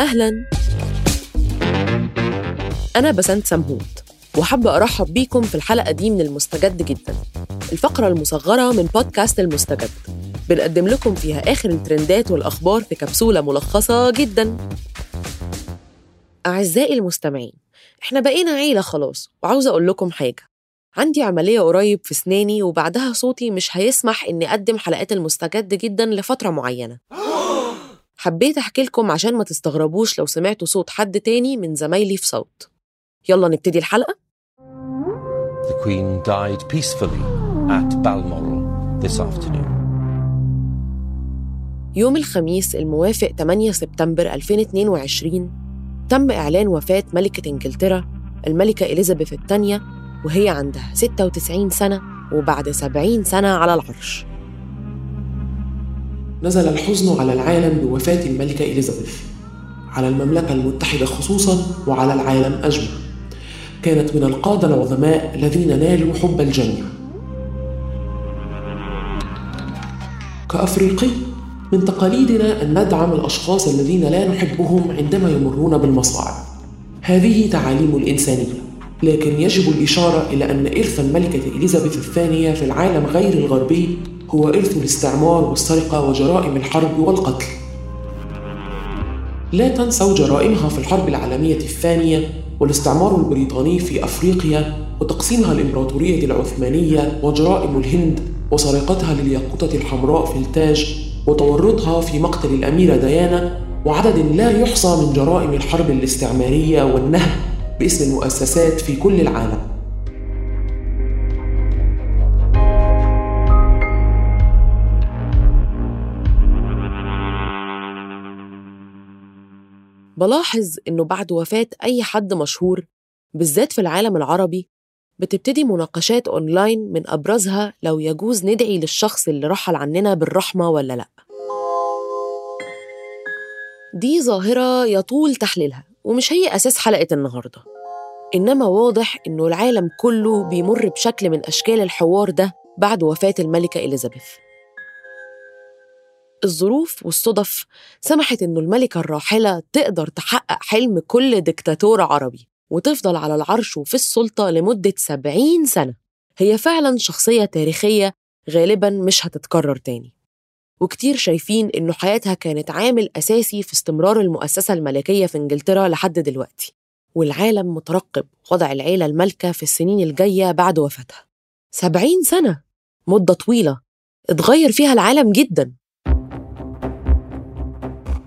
أهلا. أنا بسنت سمهوت وحابة أرحب بيكم في الحلقة دي من المستجد جدا. الفقرة المصغرة من بودكاست المستجد. بنقدم لكم فيها آخر الترندات والأخبار في كبسولة ملخصة جدا. أعزائي المستمعين إحنا بقينا عيلة خلاص وعاوزة أقول لكم حاجة. عندي عملية قريب في سناني وبعدها صوتي مش هيسمح إني أقدم حلقات المستجد جدا لفترة معينة. حبيت أحكي لكم عشان ما تستغربوش لو سمعتوا صوت حد تاني من زمايلي في صوت. يلا نبتدي الحلقة. The Queen died peacefully at Balmoral this afternoon. يوم الخميس الموافق 8 سبتمبر 2022 تم إعلان وفاة ملكة إنجلترا الملكة إليزابيث الثانية وهي عندها 96 سنة وبعد 70 سنة على العرش. نزل الحزن على العالم بوفاة الملكة إليزابيث على المملكة المتحدة خصوصا وعلى العالم أجمع. كانت من القادة العظماء الذين نالوا حب الجميع. كأفريقي من تقاليدنا أن ندعم الأشخاص الذين لا نحبهم عندما يمرون بالمصاعب. هذه تعاليم الإنسانية لكن يجب الإشارة إلى أن إرث الملكة إليزابيث الثانية في العالم غير الغربي هو إرث الاستعمار والسرقة وجرائم الحرب والقتل. لا تنسوا جرائمها في الحرب العالمية الثانية والاستعمار البريطاني في أفريقيا وتقسيمها الإمبراطورية العثمانية وجرائم الهند وسرقتها للياقوتة الحمراء في التاج وتورطها في مقتل الأميرة ديانا وعدد لا يحصى من جرائم الحرب الاستعمارية والنهب باسم المؤسسات في كل العالم. بلاحظ إنه بعد وفاة أي حد مشهور بالذات في العالم العربي بتبتدي مناقشات أونلاين من أبرزها لو يجوز ندعي للشخص اللي رحل عننا بالرحمة ولا لأ. دي ظاهرة يطول تحليلها ومش هي أساس حلقة النهاردة. إنما واضح إنه العالم كله بيمر بشكل من أشكال الحوار ده بعد وفاة الملكة إليزابيث. الظروف والصدف سمحت إنه الملكة الراحلة تقدر تحقق حلم كل دكتاتور عربي وتفضل على العرش وفي السلطة لمدة 70 سنة. هي فعلا شخصية تاريخية غالبا مش هتتكرر تاني. وكتير شايفين إنه حياتها كانت عامل أساسي في استمرار المؤسسة الملكية في إنجلترا لحد دلوقتي. والعالم مترقب وضع العيلة المالكة في السنين الجاية بعد وفاتها. 70 سنة! مدة طويلة. اتغير فيها العالم جدا.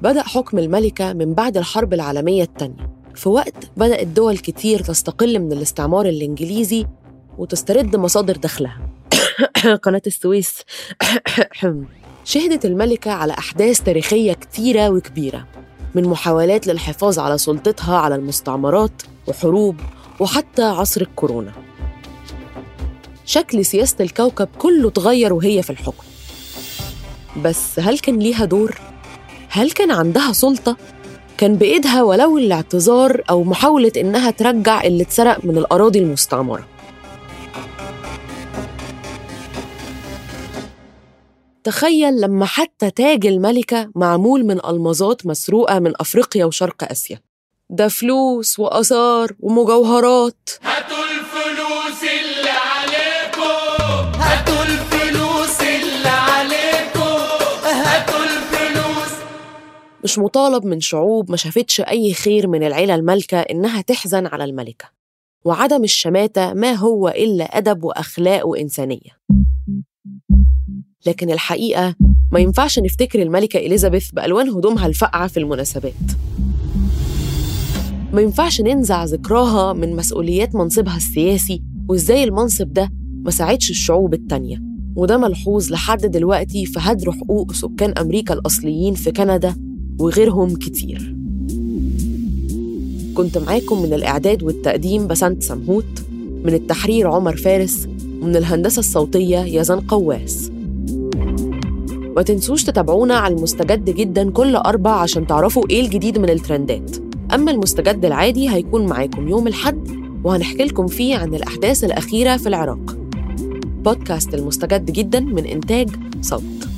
بدأ حكم الملكة من بعد الحرب العالمية الثانية في وقت بدأت دول كتير تستقل من الاستعمار الإنجليزي وتسترد مصادر دخلها. قناة السويس شهدت الملكة على أحداث تاريخية كتيرة وكبيرة من محاولات للحفاظ على سلطتها على المستعمرات وحروب وحتى عصر الكورونا. شكل سياسة الكوكب كله اتغير وهي في الحكم. بس هل كان ليها دور؟ هل كان عندها سلطة؟ كان بإيدها ولو الاعتذار أو محاولة إنها ترجع اللي اتسرق من الأراضي المستعمرة. تخيل لما حتى تاج الملكة معمول من ألمازات مسروقة من أفريقيا وشرق آسيا. ده فلوس وآثار ومجوهرات. مش مطالب من شعوب ما شافتش أي خير من العيلة المالكة إنها تحزن على الملكة. وعدم الشماتة ما هو إلا أدب وأخلاق وإنسانية لكن الحقيقة ما ينفعش نفتكر الملكة إليزابيث بألوان هدومها الفقعة في المناسبات. ما ينفعش ننزع ذكراها من مسؤوليات منصبها السياسي وإزاي المنصب ده ما ساعدش الشعوب التانية. وده ملحوظ لحد دلوقتي في هدر حقوق سكان أمريكا الأصليين في كندا وغيرهم كتير. كنت معاكم من الإعداد والتقديم بسنت سمهوت من التحرير عمر فارس ومن الهندسة الصوتية يزن قواس. ما تنسوش تتابعونا على المستجد جدا كل أربع عشان تعرفوا إيه الجديد من الترندات. أما المستجد العادي هيكون معاكم يوم الحد وهنحكي لكم فيه عن الأحداث الأخيرة في العراق. بودكاست المستجد جدا من إنتاج صوت.